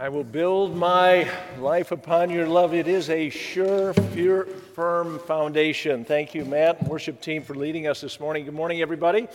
I will build my life upon your love. It is a sure, firm foundation. Thank you, Matt and worship team, for leading us this morning. Good morning, everybody.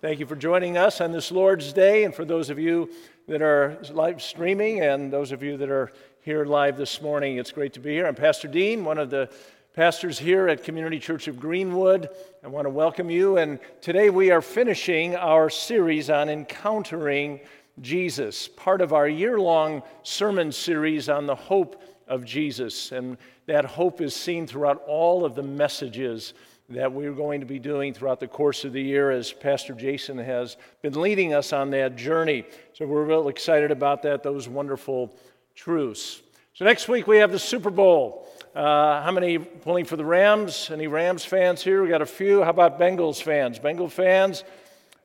Thank you for joining us on this Lord's Day. And for those of you that are live streaming and those of you that are here live this morning, it's great to be here. I'm Pastor Dean, one of the pastors here at Community Church of Greenwood. I want to welcome you. And today we are finishing our series on encountering Jesus, part of our year long sermon series on the hope of Jesus. And that hope is seen throughout all of the messages that we're going to be doing throughout the course of the year as Pastor Jason has been leading us on that journey. So we're real excited about that, those wonderful truths. So next week we have the Super Bowl. Uh, how many pulling for the Rams? Any Rams fans here? We got a few. How about Bengals fans? Bengal fans?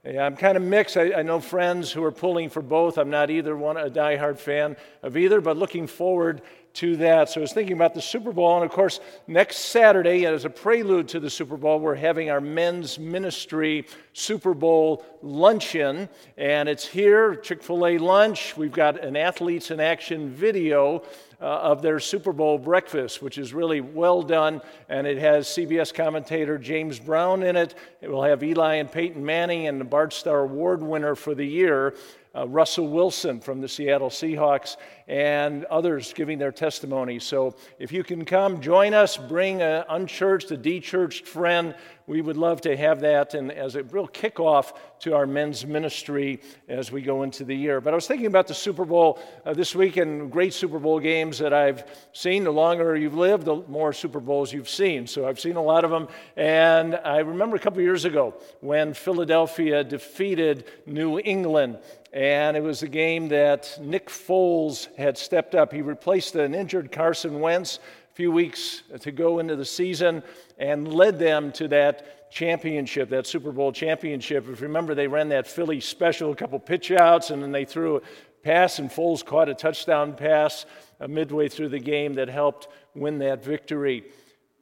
Yeah, I'm kind of mixed. I, I, know friends who are pulling for both. I'm not either one a diehard fan of either, but looking forward to that. So I was thinking about the Super Bowl, and of course, next Saturday, as a prelude to the Super Bowl, we're having our men's ministry Super Bowl luncheon, and it's here, Chick Fil A lunch. We've got an athletes in action video uh, of their Super Bowl breakfast, which is really well done. And it has CBS commentator James Brown in it. It will have Eli and Peyton Manning and the Bart Starr Award winner for the year, uh, Russell Wilson from the Seattle Seahawks, and others giving their testimony. So if you can come, join us, bring an unchurched, a dechurched friend. We would love to have that and as a real kickoff to our men's ministry as we go into the year. But I was thinking about the Super Bowl uh, this week and great Super Bowl games that I've seen. The longer you've lived, the more Super Bowls you've seen. So I've seen a lot of them. And I remember a couple years ago when Philadelphia defeated New England and it was a game that Nick Foles had stepped up. He replaced an injured Carson Wentz a few weeks to go into the season and led them to that championship, that Super Bowl championship. If you remember, they ran that Philly special, a couple pitch outs, and then they threw a pass, and Foles caught a touchdown pass uh, midway through the game that helped win that victory.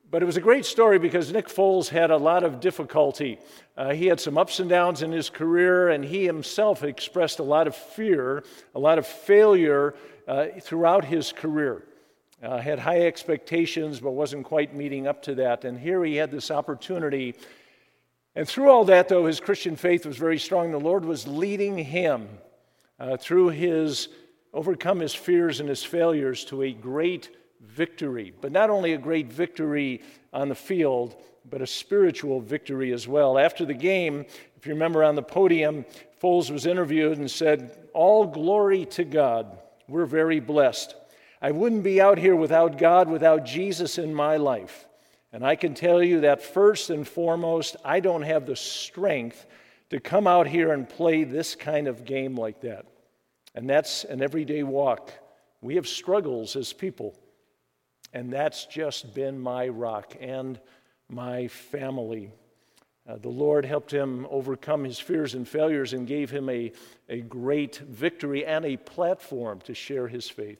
But it was a great story because Nick Foles had a lot of difficulty. Uh, he had some ups and downs in his career, and he himself expressed a lot of fear, a lot of failure uh, throughout his career. Uh, had high expectations, but wasn't quite meeting up to that. And here he had this opportunity. And through all that, though, his Christian faith was very strong. The Lord was leading him uh, through his overcome his fears and his failures to a great victory. But not only a great victory on the field, but a spiritual victory as well. After the game, if you remember on the podium, Foles was interviewed and said, All glory to God. We're very blessed. I wouldn't be out here without God, without Jesus in my life. And I can tell you that first and foremost, I don't have the strength to come out here and play this kind of game like that. And that's an everyday walk. We have struggles as people. And that's just been my rock and my family. Uh, the Lord helped him overcome his fears and failures and gave him a, a great victory and a platform to share his faith.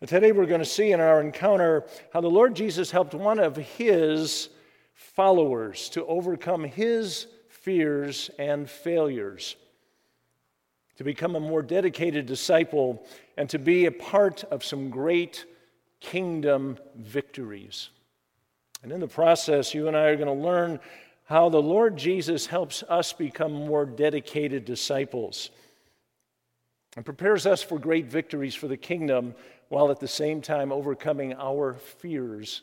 And today we're going to see in our encounter how the Lord Jesus helped one of his followers to overcome his fears and failures, to become a more dedicated disciple, and to be a part of some great kingdom victories. And in the process, you and I are going to learn how the Lord Jesus helps us become more dedicated disciples and prepares us for great victories for the kingdom while at the same time overcoming our fears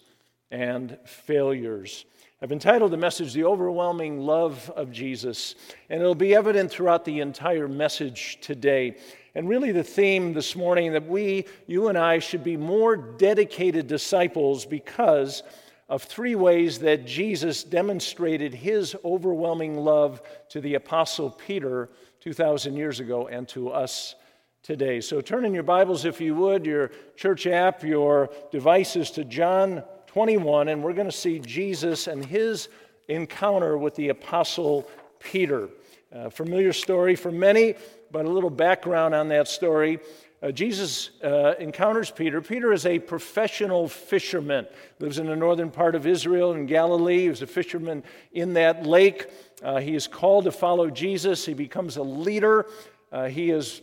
and failures. I've entitled the message The Overwhelming Love of Jesus, and it'll be evident throughout the entire message today. And really, the theme this morning that we, you and I, should be more dedicated disciples because of three ways that Jesus demonstrated his overwhelming love to the Apostle Peter 2,000 years ago and to us today. So turn in your Bibles, if you would, your church app, your devices to John 21, and we're going to see Jesus and his encounter with the Apostle Peter. A familiar story for many, but a little background on that story. Uh, Jesus uh, encounters Peter. Peter is a professional fisherman, lives in the northern part of Israel in Galilee. He was a fisherman in that lake. Uh, he is called to follow Jesus. He becomes a leader. Uh, he is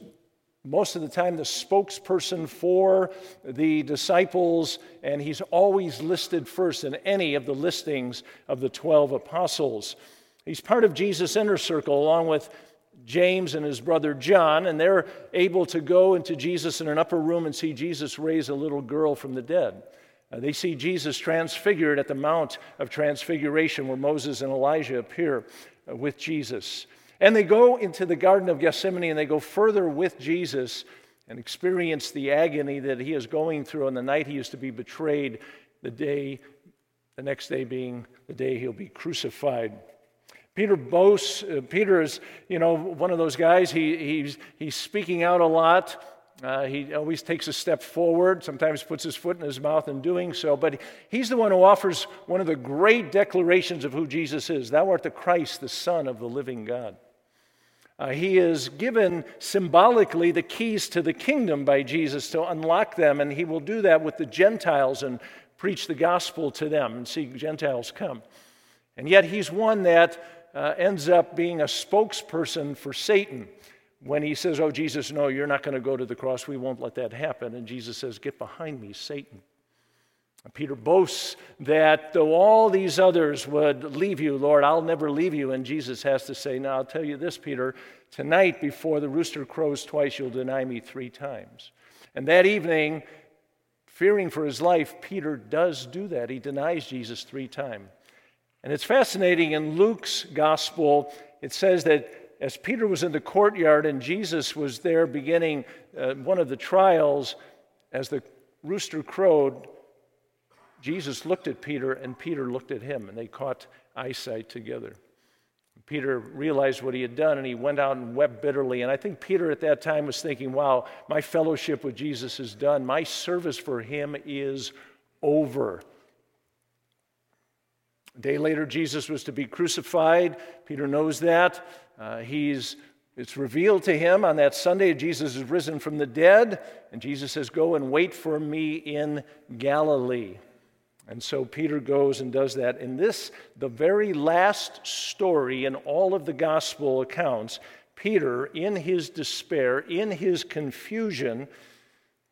most of the time the spokesperson for the disciples, and he's always listed first in any of the listings of the 12 apostles. He's part of Jesus' inner circle, along with James and his brother John, and they're able to go into Jesus in an upper room and see Jesus raise a little girl from the dead. Uh, they see Jesus transfigured at the Mount of Transfiguration, where Moses and Elijah appear uh, with Jesus. And they go into the Garden of Gethsemane and they go further with Jesus and experience the agony that he is going through on the night he is to be betrayed, the day, the next day being the day he'll be crucified. Peter boasts, uh, Peter is, you know, one of those guys, he, he's, he's speaking out a lot. Uh, he always takes a step forward, sometimes puts his foot in his mouth in doing so, but he's the one who offers one of the great declarations of who Jesus is Thou art the Christ, the Son of the living God. Uh, he is given symbolically the keys to the kingdom by Jesus to unlock them, and he will do that with the Gentiles and preach the gospel to them and see Gentiles come. And yet, he's one that uh, ends up being a spokesperson for Satan when he says, Oh, Jesus, no, you're not going to go to the cross. We won't let that happen. And Jesus says, Get behind me, Satan. Peter boasts that though all these others would leave you, Lord, I'll never leave you. And Jesus has to say, Now I'll tell you this, Peter, tonight before the rooster crows twice, you'll deny me three times. And that evening, fearing for his life, Peter does do that. He denies Jesus three times. And it's fascinating in Luke's gospel, it says that as Peter was in the courtyard and Jesus was there beginning uh, one of the trials, as the rooster crowed, Jesus looked at Peter, and Peter looked at him, and they caught eyesight together. Peter realized what he had done, and he went out and wept bitterly. And I think Peter at that time was thinking, wow, my fellowship with Jesus is done. My service for him is over. A day later, Jesus was to be crucified. Peter knows that. Uh, he's, it's revealed to him on that Sunday Jesus is risen from the dead, and Jesus says, Go and wait for me in Galilee. And so Peter goes and does that. In this, the very last story in all of the gospel accounts, Peter, in his despair, in his confusion,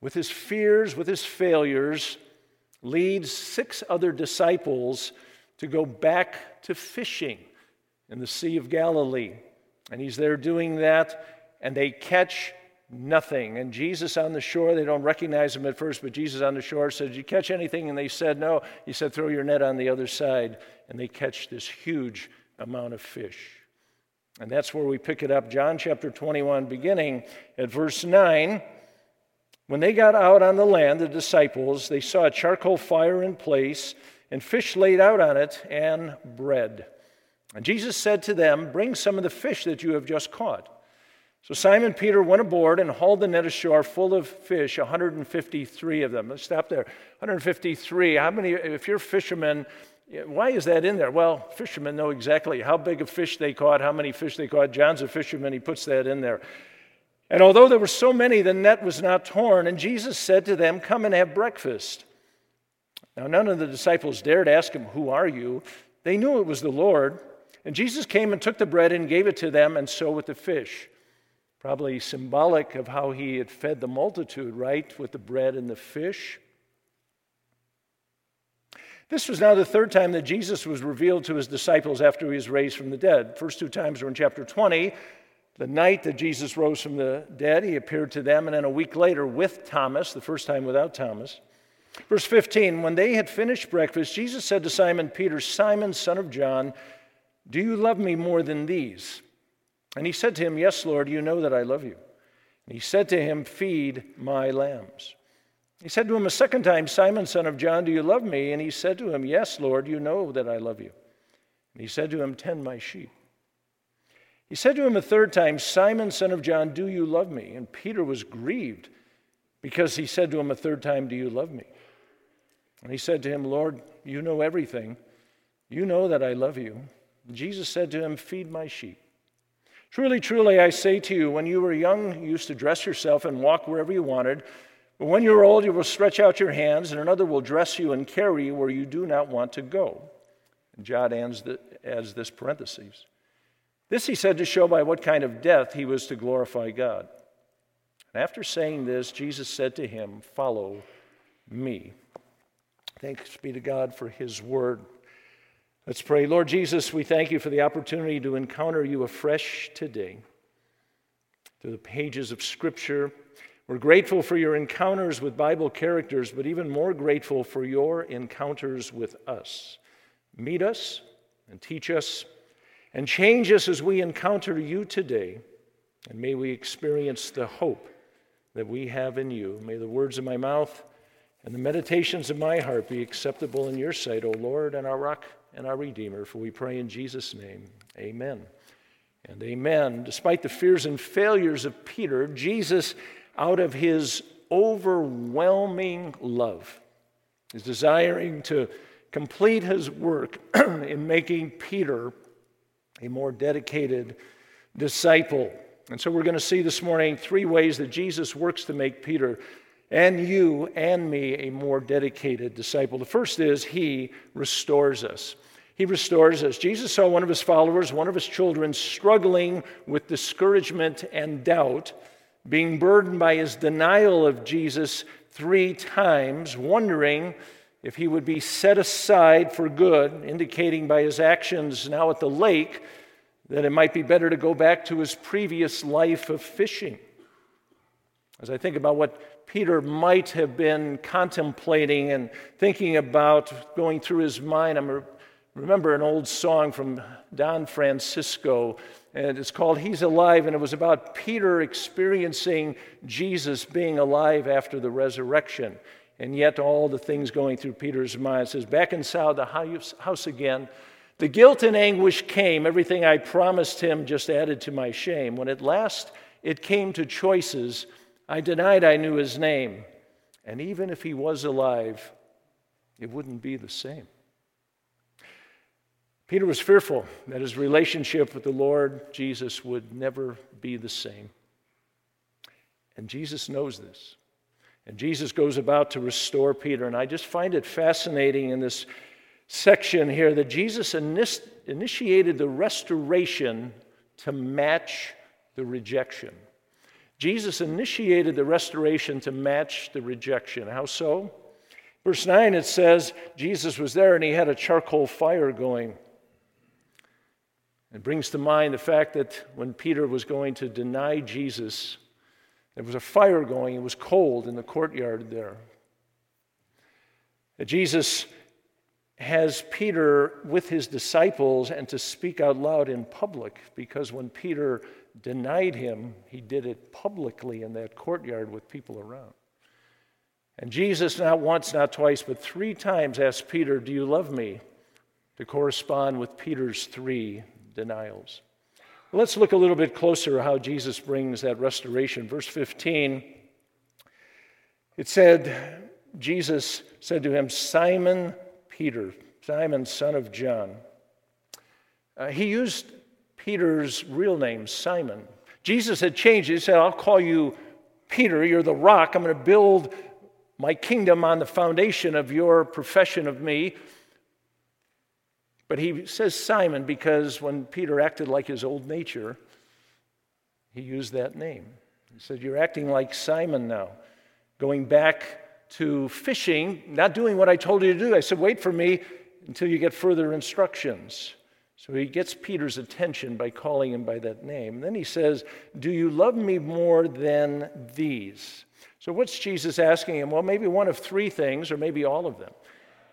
with his fears, with his failures, leads six other disciples to go back to fishing in the Sea of Galilee. And he's there doing that, and they catch nothing. And Jesus on the shore, they don't recognize him at first, but Jesus on the shore said, Did you catch anything? And they said, No. He said, Throw your net on the other side. And they catch this huge amount of fish. And that's where we pick it up. John chapter 21, beginning at verse 9. When they got out on the land, the disciples, they saw a charcoal fire in place, and fish laid out on it, and bread. And Jesus said to them, Bring some of the fish that you have just caught. So Simon Peter went aboard and hauled the net ashore full of fish, 153 of them. Let's stop there. 153. How many, if you're fishermen, why is that in there? Well, fishermen know exactly how big a fish they caught, how many fish they caught. John's a fisherman, he puts that in there. And although there were so many, the net was not torn. And Jesus said to them, Come and have breakfast. Now, none of the disciples dared ask him, Who are you? They knew it was the Lord. And Jesus came and took the bread and gave it to them, and so with the fish. Probably symbolic of how he had fed the multitude, right, with the bread and the fish. This was now the third time that Jesus was revealed to his disciples after he was raised from the dead. First two times were in chapter 20. The night that Jesus rose from the dead, he appeared to them, and then a week later with Thomas, the first time without Thomas. Verse 15 When they had finished breakfast, Jesus said to Simon Peter, Simon, son of John, do you love me more than these? And he said to him, Yes, Lord, you know that I love you. And he said to him, Feed my lambs. He said to him a second time, Simon, son of John, do you love me? And he said to him, Yes, Lord, you know that I love you. And he said to him, Tend my sheep. He said to him a third time, Simon, son of John, do you love me? And Peter was grieved because he said to him a third time, Do you love me? And he said to him, Lord, you know everything. You know that I love you. Jesus said to him, Feed my sheep. Truly, truly, I say to you, when you were young, you used to dress yourself and walk wherever you wanted. But when you are old, you will stretch out your hands, and another will dress you and carry you where you do not want to go. And John adds, the, adds this parenthesis. This he said to show by what kind of death he was to glorify God. And after saying this, Jesus said to him, Follow me. Thanks be to God for his word. Let's pray. Lord Jesus, we thank you for the opportunity to encounter you afresh today through the pages of Scripture. We're grateful for your encounters with Bible characters, but even more grateful for your encounters with us. Meet us and teach us and change us as we encounter you today. And may we experience the hope that we have in you. May the words of my mouth and the meditations of my heart be acceptable in your sight, O Lord, and our rock and our Redeemer. For we pray in Jesus' name. Amen. And amen. Despite the fears and failures of Peter, Jesus, out of his overwhelming love, is desiring to complete his work in making Peter a more dedicated disciple. And so we're going to see this morning three ways that Jesus works to make Peter and you and me a more dedicated disciple. The first is he restores us. He restores us. Jesus saw one of his followers, one of his children, struggling with discouragement and doubt, being burdened by his denial of Jesus three times, wondering if he would be set aside for good, indicating by his actions now at the lake that it might be better to go back to his previous life of fishing. As I think about what Peter might have been contemplating and thinking about going through his mind, I remember an old song from Don Francisco, and it's called He's Alive, and it was about Peter experiencing Jesus being alive after the resurrection. And yet, all the things going through Peter's mind it says, Back inside the house again, the guilt and anguish came. Everything I promised him just added to my shame. When at last it came to choices, I denied I knew his name. And even if he was alive, it wouldn't be the same. Peter was fearful that his relationship with the Lord Jesus would never be the same. And Jesus knows this. And Jesus goes about to restore Peter. And I just find it fascinating in this section here that Jesus initiated the restoration to match the rejection. Jesus initiated the restoration to match the rejection. How so? Verse 9 it says, Jesus was there and he had a charcoal fire going. It brings to mind the fact that when Peter was going to deny Jesus, there was a fire going. It was cold in the courtyard there. Jesus has Peter with his disciples and to speak out loud in public because when Peter denied him, he did it publicly in that courtyard with people around. And Jesus, not once, not twice, but three times asked Peter, Do you love me? to correspond with Peter's three denials. Let's look a little bit closer how Jesus brings that restoration. Verse 15, it said, Jesus said to him, Simon Peter, Simon, son of John. Uh, he used Peter's real name, Simon. Jesus had changed it. He said, I'll call you Peter. You're the rock. I'm going to build my kingdom on the foundation of your profession of me. But he says Simon because when Peter acted like his old nature, he used that name. He said, You're acting like Simon now, going back to fishing, not doing what I told you to do. I said, Wait for me until you get further instructions. So he gets Peter's attention by calling him by that name. And then he says, Do you love me more than these? So what's Jesus asking him? Well, maybe one of three things, or maybe all of them.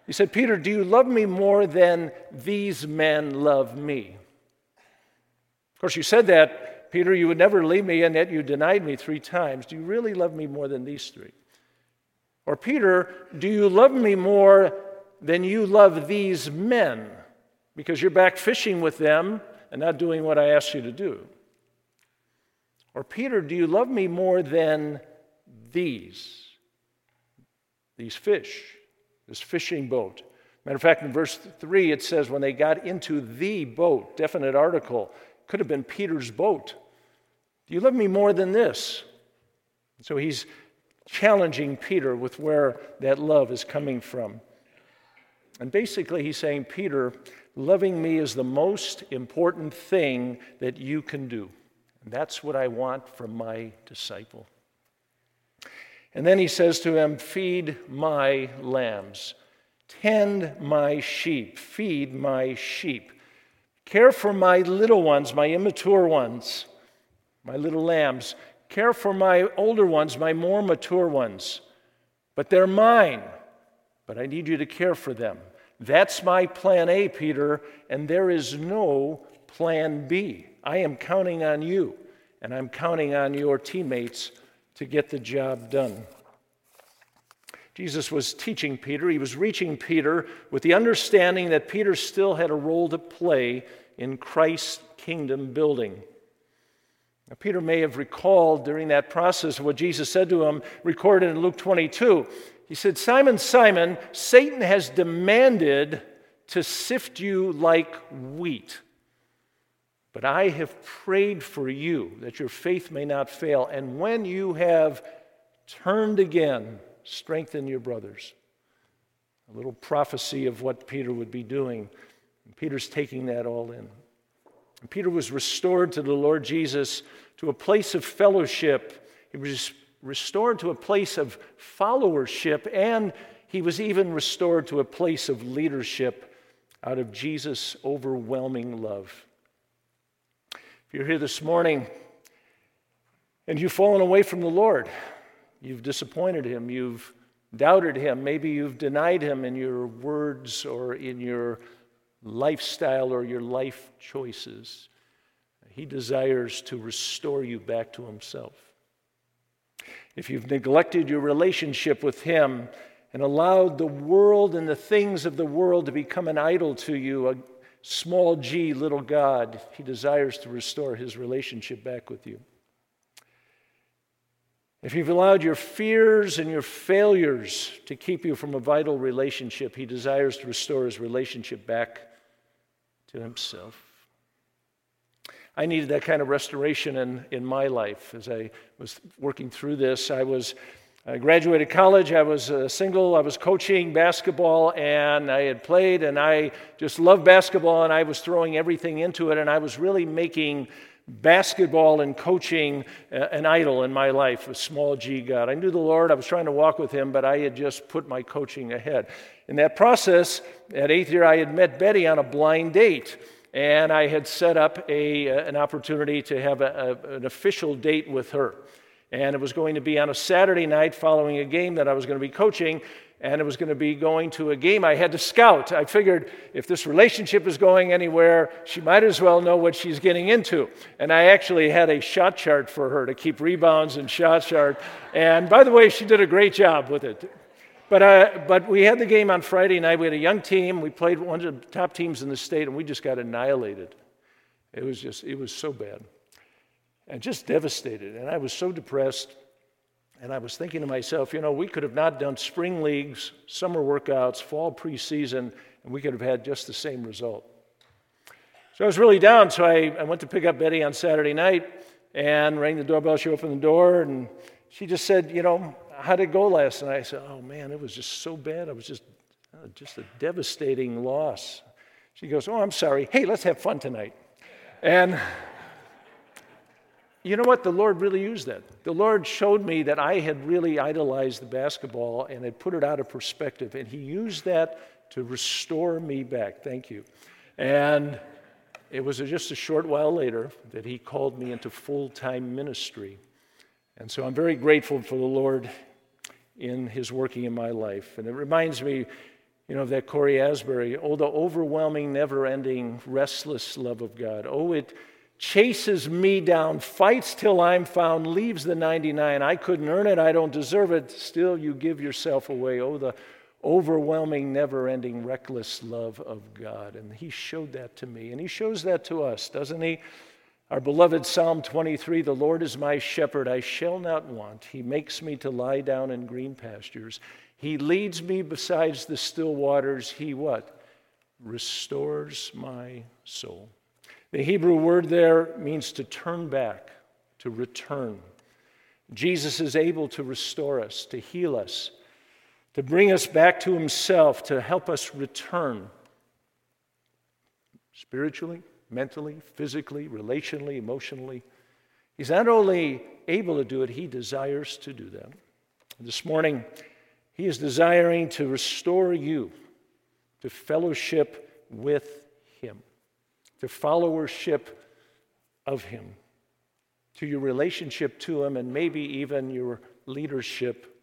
He said, Peter, do you love me more than these men love me? Of course, you said that, Peter, you would never leave me, and yet you denied me three times. Do you really love me more than these three? Or, Peter, do you love me more than you love these men? Because you're back fishing with them and not doing what I asked you to do. Or, Peter, do you love me more than these? These fish this fishing boat. Matter of fact, in verse 3, it says, when they got into the boat, definite article, could have been Peter's boat. Do you love me more than this? So he's challenging Peter with where that love is coming from. And basically, he's saying, Peter, loving me is the most important thing that you can do. And that's what I want from my disciple. And then he says to him, Feed my lambs, tend my sheep, feed my sheep, care for my little ones, my immature ones, my little lambs, care for my older ones, my more mature ones. But they're mine, but I need you to care for them. That's my plan A, Peter, and there is no plan B. I am counting on you, and I'm counting on your teammates to get the job done. Jesus was teaching Peter, he was reaching Peter with the understanding that Peter still had a role to play in Christ's kingdom building. Now, Peter may have recalled during that process what Jesus said to him, recorded in Luke 22. He said, Simon, Simon, Satan has demanded to sift you like wheat. But I have prayed for you that your faith may not fail. And when you have turned again, strengthen your brothers. A little prophecy of what Peter would be doing. And Peter's taking that all in. Peter was restored to the Lord Jesus to a place of fellowship. He was restored to a place of followership, and he was even restored to a place of leadership out of Jesus' overwhelming love. If you're here this morning and you've fallen away from the Lord, you've disappointed Him, you've doubted Him, maybe you've denied Him in your words or in your lifestyle or your life choices, He desires to restore you back to Himself. If you've neglected your relationship with Him, and allowed the world and the things of the world to become an idol to you, a small g, little God, he desires to restore his relationship back with you. If you've allowed your fears and your failures to keep you from a vital relationship, he desires to restore his relationship back to himself. I needed that kind of restoration in, in my life. As I was working through this, I was I graduated college. I was uh, single. I was coaching basketball, and I had played, and I just loved basketball, and I was throwing everything into it, and I was really making basketball and coaching uh, an idol in my life, a small g God. I knew the Lord. I was trying to walk with Him, but I had just put my coaching ahead. In that process, at eighth year, I had met Betty on a blind date and I had set up a, uh, an opportunity to have a, a, an official date with her. And it was going to be on a Saturday night following a game that I was going to be coaching. And it was going to be going to a game I had to scout. I figured if this relationship is going anywhere, she might as well know what she's getting into. And I actually had a shot chart for her to keep rebounds and shot chart. And by the way, she did a great job with it. But, uh, but we had the game on Friday night. We had a young team. We played one of the top teams in the state, and we just got annihilated. It was just, it was so bad and just devastated. And I was so depressed. And I was thinking to myself, you know, we could have not done spring leagues, summer workouts, fall preseason, and we could have had just the same result. So I was really down. So I, I went to pick up Betty on Saturday night and rang the doorbell. She opened the door and she just said, you know, how did it go last night? I said, oh man, it was just so bad. It was just, uh, just a devastating loss. She goes, oh, I'm sorry. Hey, let's have fun tonight. And you know what? The Lord really used that. The Lord showed me that I had really idolized the basketball and had put it out of perspective. And He used that to restore me back. Thank you. And it was just a short while later that He called me into full time ministry. And so I'm very grateful for the Lord in His working in my life. And it reminds me, you know, of that Cory Asbury, oh, the overwhelming, never ending, restless love of God. Oh, it chases me down, fights till I'm found, leaves the 99. I couldn't earn it, I don't deserve it. Still, you give yourself away. Oh, the overwhelming, never ending, reckless love of God. And He showed that to me, and He shows that to us, doesn't He? Our beloved Psalm 23 The Lord is my shepherd, I shall not want. He makes me to lie down in green pastures. He leads me besides the still waters. He what? Restores my soul. The Hebrew word there means to turn back, to return. Jesus is able to restore us, to heal us, to bring us back to Himself, to help us return spiritually, mentally, physically, relationally, emotionally. He's not only able to do it, He desires to do that. This morning, He is desiring to restore you to fellowship with Him, to followership of Him, to your relationship to Him, and maybe even your leadership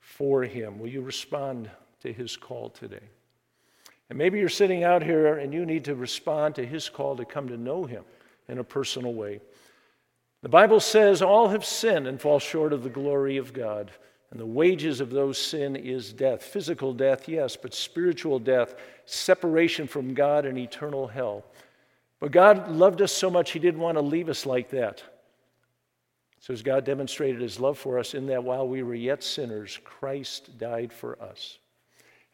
for Him. Will you respond to His call today? And maybe you're sitting out here and you need to respond to His call to come to know Him in a personal way. The Bible says all have sinned and fall short of the glory of God. And the wages of those sin is death. Physical death, yes, but spiritual death, separation from God and eternal hell. But God loved us so much, He didn't want to leave us like that. So, as God demonstrated His love for us, in that while we were yet sinners, Christ died for us.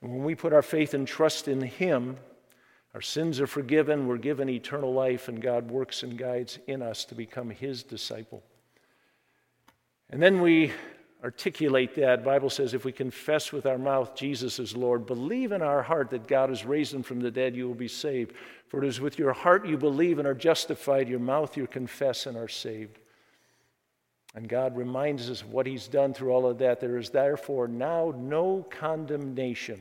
When we put our faith and trust in Him, our sins are forgiven, we're given eternal life, and God works and guides in us to become His disciple. And then we articulate that. Bible says if we confess with our mouth Jesus is Lord, believe in our heart that God has raised him from the dead, you will be saved. For it is with your heart you believe and are justified, your mouth you confess and are saved. And God reminds us of what he's done through all of that. There is therefore now no condemnation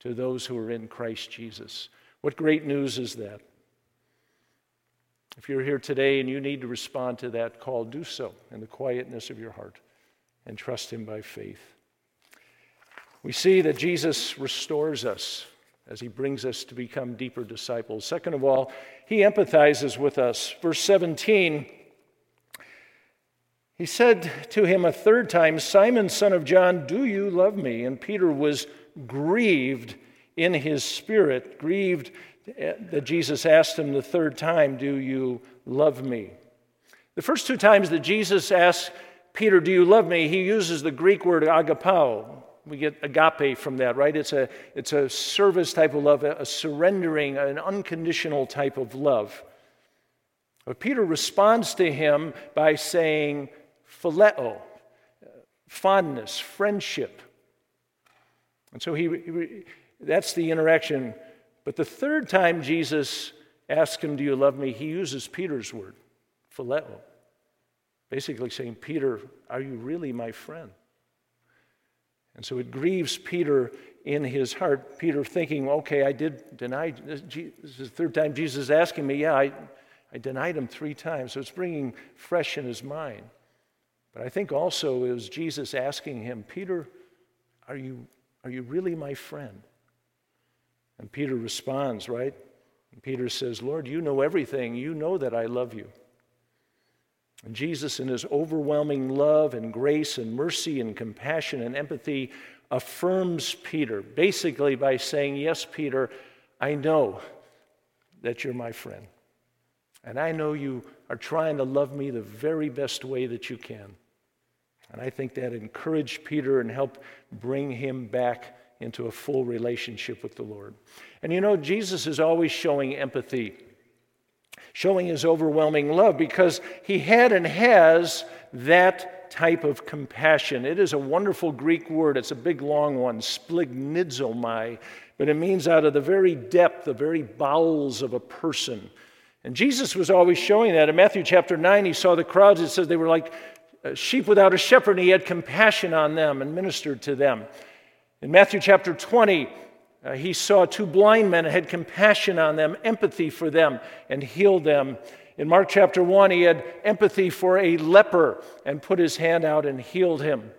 to those who are in Christ Jesus. What great news is that? If you're here today and you need to respond to that call, do so in the quietness of your heart and trust Him by faith. We see that Jesus restores us as He brings us to become deeper disciples. Second of all, He empathizes with us. Verse 17, He said to him a third time, Simon, son of John, do you love me? And Peter was grieved in his spirit, grieved that Jesus asked him the third time, Do you love me? The first two times that Jesus asked Peter, Do you love me? he uses the Greek word agapao. We get agape from that, right? It's a, it's a service type of love, a surrendering, an unconditional type of love. But Peter responds to him by saying, phileo, uh, fondness, friendship. And so he, he that's the interaction. But the third time Jesus asks him, Do you love me? he uses Peter's word, phileo. Basically saying, Peter, are you really my friend? And so it grieves Peter in his heart. Peter thinking, okay, I did deny, this is the third time Jesus is asking me, yeah, I, I denied him three times. So it's bringing fresh in his mind. But I think also is Jesus asking him, Peter, are you, are you really my friend? And Peter responds, right? And Peter says, Lord, you know everything. You know that I love you. And Jesus, in his overwhelming love and grace and mercy and compassion and empathy, affirms Peter, basically by saying, Yes, Peter, I know that you're my friend. And I know you are trying to love me the very best way that you can. And I think that encouraged Peter and helped bring him back into a full relationship with the Lord. And you know, Jesus is always showing empathy, showing his overwhelming love because he had and has that type of compassion. It is a wonderful Greek word, it's a big long one, splanchnizomai, but it means out of the very depth, the very bowels of a person. And Jesus was always showing that. In Matthew chapter 9, he saw the crowds. It says they were like sheep without a shepherd, and he had compassion on them and ministered to them. In Matthew chapter 20, uh, he saw two blind men and had compassion on them, empathy for them, and healed them. In Mark chapter 1, he had empathy for a leper and put his hand out and healed him.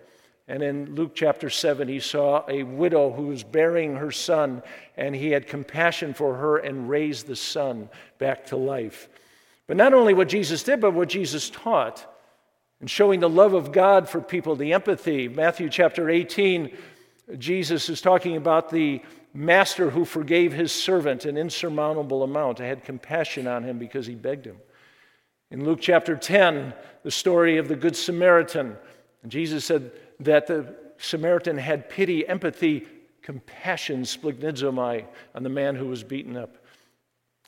And in Luke chapter 7, he saw a widow who was bearing her son, and he had compassion for her and raised the son back to life. But not only what Jesus did, but what Jesus taught, and showing the love of God for people, the empathy. Matthew chapter 18, Jesus is talking about the master who forgave his servant an insurmountable amount I had compassion on him because he begged him. In Luke chapter 10, the story of the Good Samaritan, Jesus said that the Samaritan had pity, empathy, compassion, splanchnizomai, on the man who was beaten up.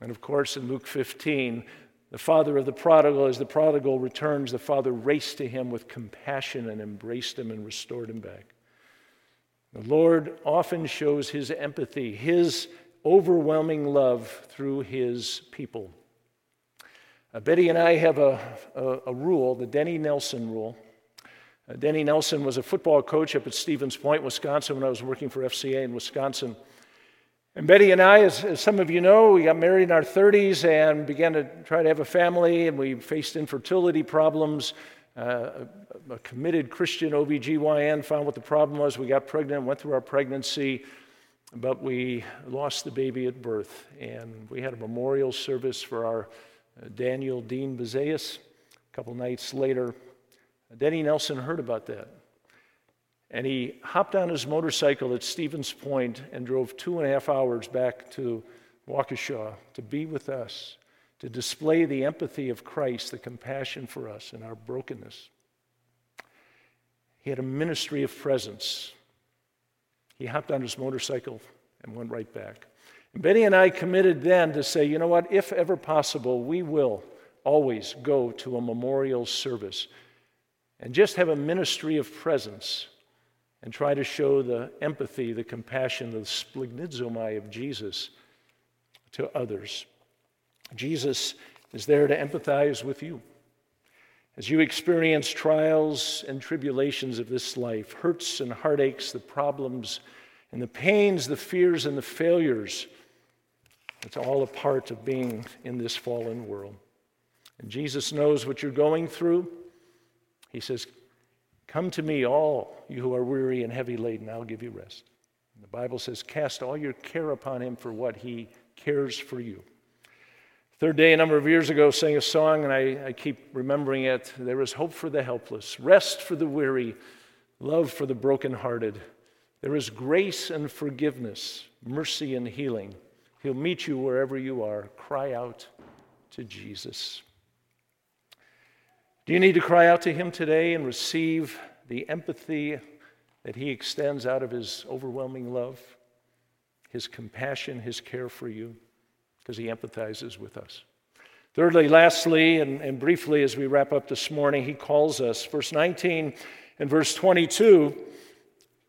And of course, in Luke 15, the father of the prodigal, as the prodigal returns, the father raced to him with compassion and embraced him and restored him back. The Lord often shows his empathy, his overwhelming love through his people. Uh, Betty and I have a, a, a, rule, the Denny Nelson rule. Uh, Denny Nelson was a football coach up at Stevens Point, Wisconsin, when I was working for FCA in Wisconsin. And Betty and I, as, as, some of you know, we got married in our 30s and began to try to have a family, and we faced infertility problems. Uh, a, a committed Christian OBGYN found what the problem was. We got pregnant, went through our pregnancy, but we lost the baby at birth. And we had a memorial service for our uh, Daniel Dean Bazeas. A couple nights later, Denny Nelson heard about that. And he hopped on his motorcycle at Stevens Point and drove two and a half hours back to Waukesha to be with us, to display the empathy of Christ, the compassion for us and our brokenness. He had a ministry of presence. He hopped on his motorcycle and went right back. And Betty and I committed then to say, you know what, if ever possible, we will always go to a memorial service and just have a ministry of presence and try to show the empathy, the compassion, the splanchnizomai of Jesus to others. Jesus is there to empathize with you. As you experience trials and tribulations of this life, hurts and heartaches, the problems and the pains, the fears and the failures, it's all a part of being in this fallen world. And Jesus knows what you're going through. He says, Come to me, all you who are weary and heavy laden, I'll give you rest. And the Bible says, Cast all your care upon him for what he cares for you. Third day, a number of years ago, sang a song, and I, I keep remembering it. There is hope for the helpless, rest for the weary, love for the brokenhearted. There is grace and forgiveness, mercy and healing. He'll meet you wherever you are. Cry out to Jesus. Do you need to cry out to Him today and receive the empathy that He extends out of His overwhelming love, His compassion, His care for you? Because He empathizes with us. Thirdly, lastly, and, and, briefly as we wrap up this morning, He calls us. Verse 19 and verse 22,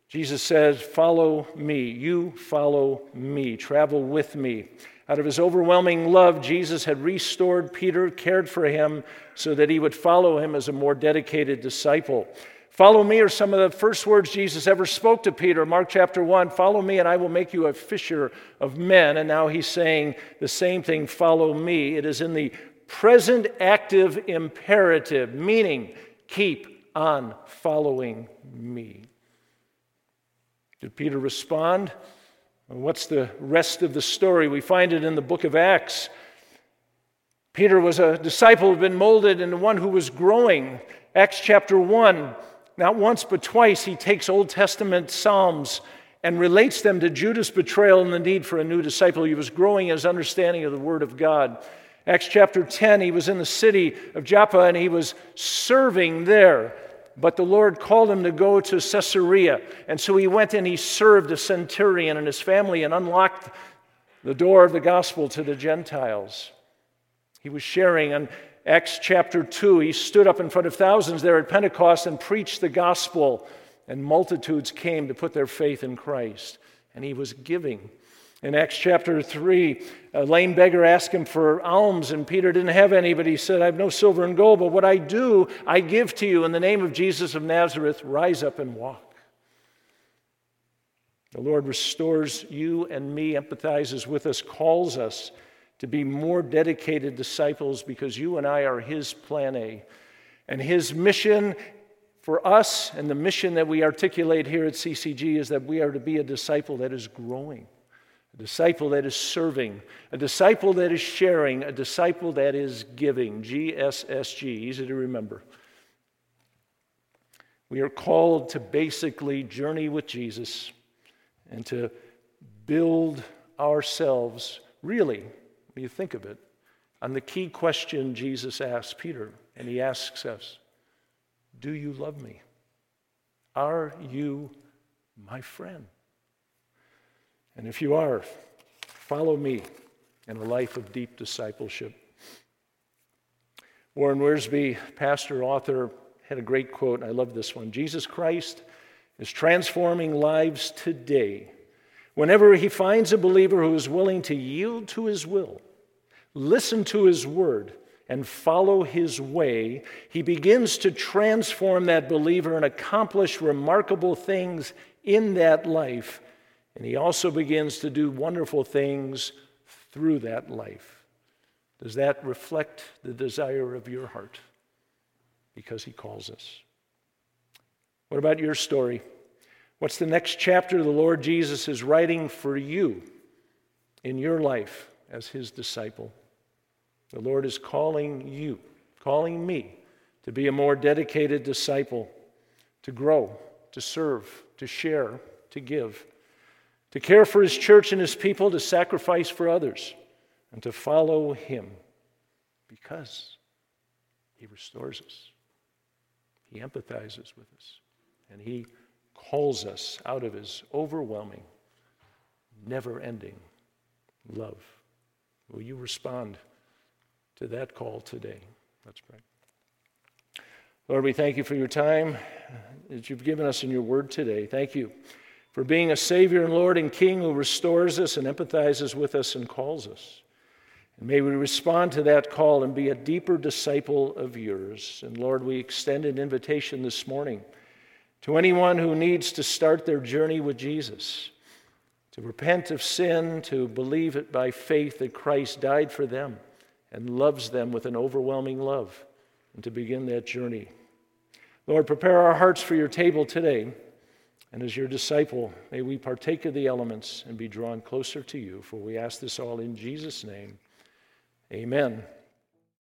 Jesus says, Follow me. You follow me. Travel with me. Out of his overwhelming love, Jesus had restored Peter, cared for him so that he would follow him as a more dedicated disciple. Follow me are some of the first words Jesus ever spoke to Peter. Mark chapter 1 Follow me, and I will make you a fisher of men. And now he's saying the same thing follow me. It is in the present active imperative, meaning keep on following me. Did Peter respond? What's the rest of the story? We find it in the book of Acts. Peter was a disciple who had been molded into one who was growing. Acts chapter 1, not once but twice, he takes Old Testament Psalms and relates them to Judas' betrayal and the need for a new disciple. He was growing his understanding of the Word of God. Acts chapter 10, he was in the city of Joppa and he was serving there but the Lord called him to go to Caesarea. And so he went and he served a centurion and his family and unlocked the door of the gospel to the Gentiles. He was sharing in Acts chapter 2. He stood up in front of thousands there at Pentecost and preached the gospel, and multitudes came to put their faith in Christ. And he was giving. In Acts chapter 3, a lame beggar asked him for alms, and Peter didn't have any, but he said, I have no silver and gold, but what I do, I give to you. In the name of Jesus of Nazareth, rise up and walk. The Lord restores you and me, empathizes with us, calls us to be more dedicated disciples because you and I are His plan A. And His mission for us and the mission that we articulate here at CCG is that we are to be a disciple that is growing a disciple that is serving, a disciple that is sharing, a disciple that is giving. GSSG, easy to remember. We are called to basically journey with Jesus and to build ourselves, really, when you think of it, on the key question Jesus asked Peter, and he asks us Do you love me? Are you my friend? And if you are, follow me in a life of deep discipleship. Warren Wiersbe, pastor, author, had a great quote, I love this one Jesus Christ is transforming lives today. Whenever he finds a believer who is willing to yield to his will, listen to his word, and follow his way, he begins to transform that believer and accomplish remarkable things in that life. And he also begins to do wonderful things through that life. Does that reflect the desire of your heart? Because he calls us. What about your story? What's the next chapter the Lord Jesus is writing for you in your life as his disciple? The Lord is calling you, calling me to be a more dedicated disciple, to grow, to serve, to share, to give, to care for his church and his people, to sacrifice for others, and to follow him because he restores us. He empathizes with us, and he calls us out of his overwhelming, never ending love. Will you respond? to that call today. Let's pray. Lord, we thank you for your time that you've given us in your word today. Thank you for being a Savior and Lord and King who restores us and empathizes with us and calls us. And may we respond to that call and be a deeper disciple of yours. And Lord, we extend an invitation this morning to anyone who needs to start their journey with Jesus, to repent of sin, to believe it by faith that Christ died for them and loves them with an overwhelming love, and to begin that journey. Lord, prepare our hearts for your table today. And as your disciple, may we partake of the elements and be drawn closer to you. For we ask this all in Jesus' name. Amen.